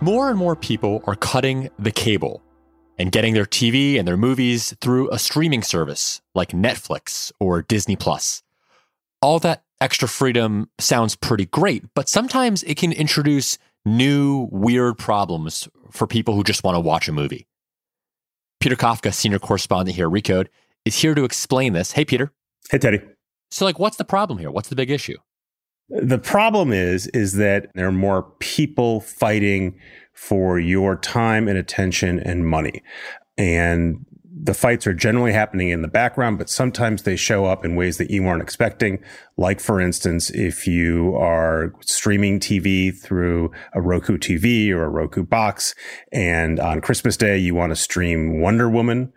More and more people are cutting the cable and getting their TV and their movies through a streaming service like Netflix or Disney Plus. All that extra freedom sounds pretty great, but sometimes it can introduce new weird problems for people who just want to watch a movie. Peter Kafka, senior correspondent here at Recode, is here to explain this. Hey, Peter. Hey, Teddy. So, like, what's the problem here? What's the big issue? The problem is is that there are more people fighting for your time and attention and money. And the fights are generally happening in the background, but sometimes they show up in ways that you weren't expecting. Like, for instance, if you are streaming TV through a Roku TV or a Roku box, and on Christmas Day, you want to stream Wonder Woman,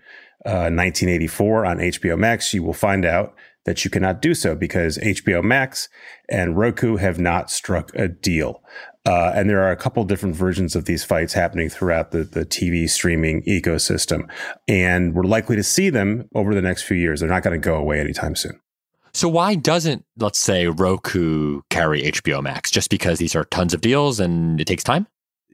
uh, 1984 on HBO Max, you will find out that you cannot do so because HBO Max and Roku have not struck a deal. Uh, and there are a couple different versions of these fights happening throughout the, the TV streaming ecosystem. And we're likely to see them over the next few years. They're not going to go away anytime soon. So why doesn't, let's say, Roku carry HBO Max? Just because these are tons of deals and it takes time?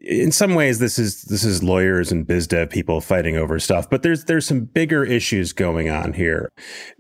In some ways this is this is lawyers and biz dev people fighting over stuff but there's there's some bigger issues going on here.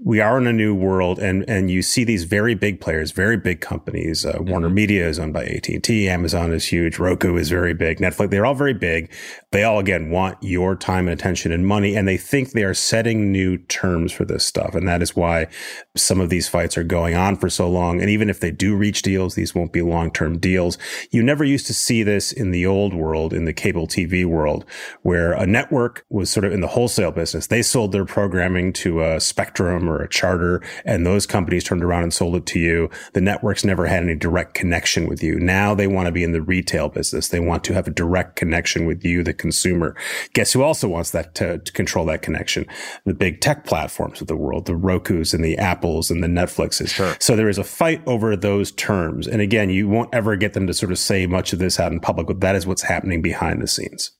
We are in a new world and and you see these very big players very big companies. Uh, mm-hmm. warner media is owned by at&t amazon is huge roku is very big netflix they're all very big. They all again want your time and attention and money and they think they are setting new terms for this stuff and that is why some of these fights are going on for so long and even if they do reach deals these won't be long-term deals. You never used to see this in the old old world, in the cable TV world, where a network was sort of in the wholesale business. They sold their programming to a Spectrum or a Charter, and those companies turned around and sold it to you. The networks never had any direct connection with you. Now they want to be in the retail business. They want to have a direct connection with you, the consumer. Guess who also wants that to, to control that connection? The big tech platforms of the world, the Roku's and the Apples and the Netflixes. Sure. So there is a fight over those terms. And again, you won't ever get them to sort of say much of this out in public, but that is what's what's happening behind the scenes.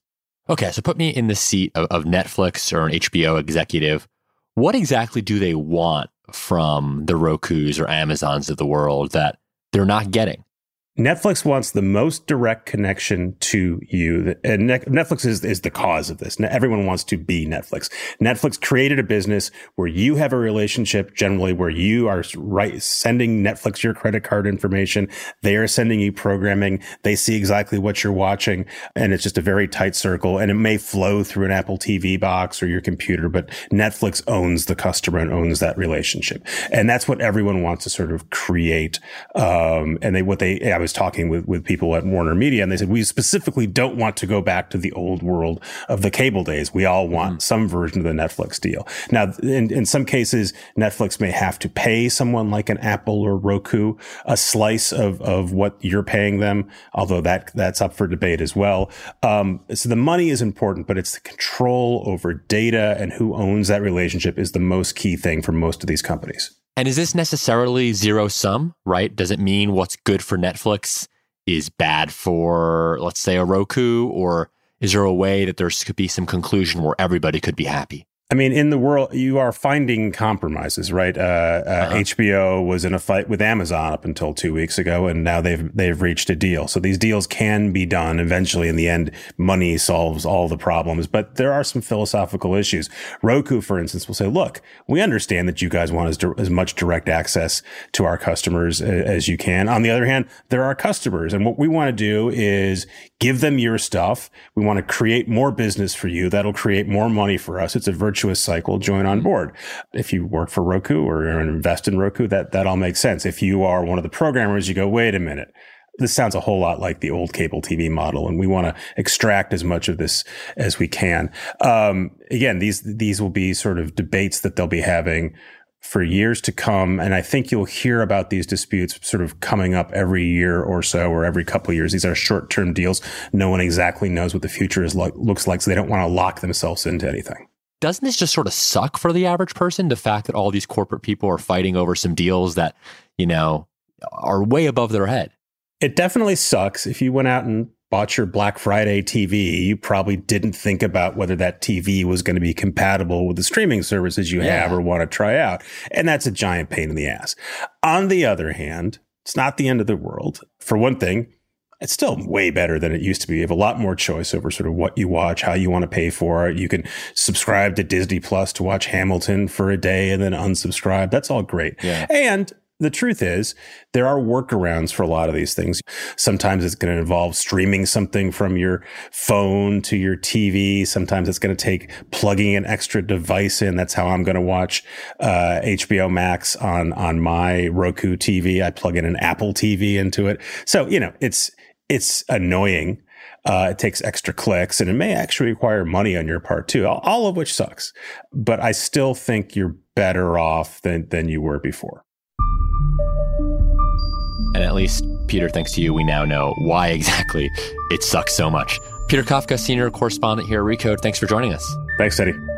Okay, so put me in the seat of, of Netflix or an HBO executive. What exactly do they want from the Roku's or Amazons of the world that they're not getting? Netflix wants the most direct connection to you. And Netflix is, is the cause of this. Everyone wants to be Netflix. Netflix created a business where you have a relationship generally where you are right, sending Netflix your credit card information. They are sending you programming. They see exactly what you're watching. And it's just a very tight circle. And it may flow through an Apple TV box or your computer, but Netflix owns the customer and owns that relationship. And that's what everyone wants to sort of create. Um, and they, what they, I was talking with, with people at Warner Media and they said, we specifically don't want to go back to the old world of the cable days. We all want mm-hmm. some version of the Netflix deal. Now, in, in some cases, Netflix may have to pay someone like an Apple or Roku a slice of, of what you're paying them, although that, that's up for debate as well. Um, so the money is important, but it's the control over data and who owns that relationship is the most key thing for most of these companies. And is this necessarily zero sum, right? Does it mean what's good for Netflix is bad for, let's say, a Roku? Or is there a way that there could be some conclusion where everybody could be happy? I mean, in the world, you are finding compromises, right? Uh, uh, uh-huh. HBO was in a fight with Amazon up until two weeks ago, and now they've they've reached a deal. So these deals can be done eventually. In the end, money solves all the problems, but there are some philosophical issues. Roku, for instance, will say, "Look, we understand that you guys want as, as much direct access to our customers as, as you can. On the other hand, there are customers, and what we want to do is give them your stuff. We want to create more business for you. That'll create more money for us. It's a virtual virtuous cycle, join on board. If you work for Roku or invest in Roku, that, that all makes sense. If you are one of the programmers, you go, wait a minute this sounds a whole lot like the old cable TV model, and we want to extract as much of this as we can. Um, again, these these will be sort of debates that they'll be having for years to come, and I think you'll hear about these disputes sort of coming up every year or so, or every couple of years. These are short term deals. No one exactly knows what the future is lo- looks like, so they don't want to lock themselves into anything doesn't this just sort of suck for the average person? The fact that all these corporate people are fighting over some deals that, you know, are way above their head. It definitely sucks. If you went out and bought your Black Friday TV, you probably didn't think about whether that TV was going to be compatible with the streaming services you yeah. have or want to try out. And that's a giant pain in the ass. On the other hand, It's not the end of the world. For one thing, it's still way better than it used to be. You have a lot more choice over sort of what you watch, how you want to pay for it. You can subscribe to Disney Plus to watch Hamilton for a day and then unsubscribe. That's all great. Yeah. And the truth is, there are workarounds for a lot of these things. Sometimes it's going to involve streaming something from your phone to your TV. Sometimes it's going to take plugging an extra device in. That's how I'm going to watch uh, HBO Max on on my Roku TV. I plug in an Apple TV into it. So you know, it's it's annoying. Uh, it takes extra clicks and it may actually require money on your part too, all, all of which sucks. But I still think you're better off than, than you were before. And at least, Peter, thanks to you, we now know why exactly it sucks so much. Peter Kafka, senior correspondent here at Recode, thanks for joining us. Thanks, Eddie.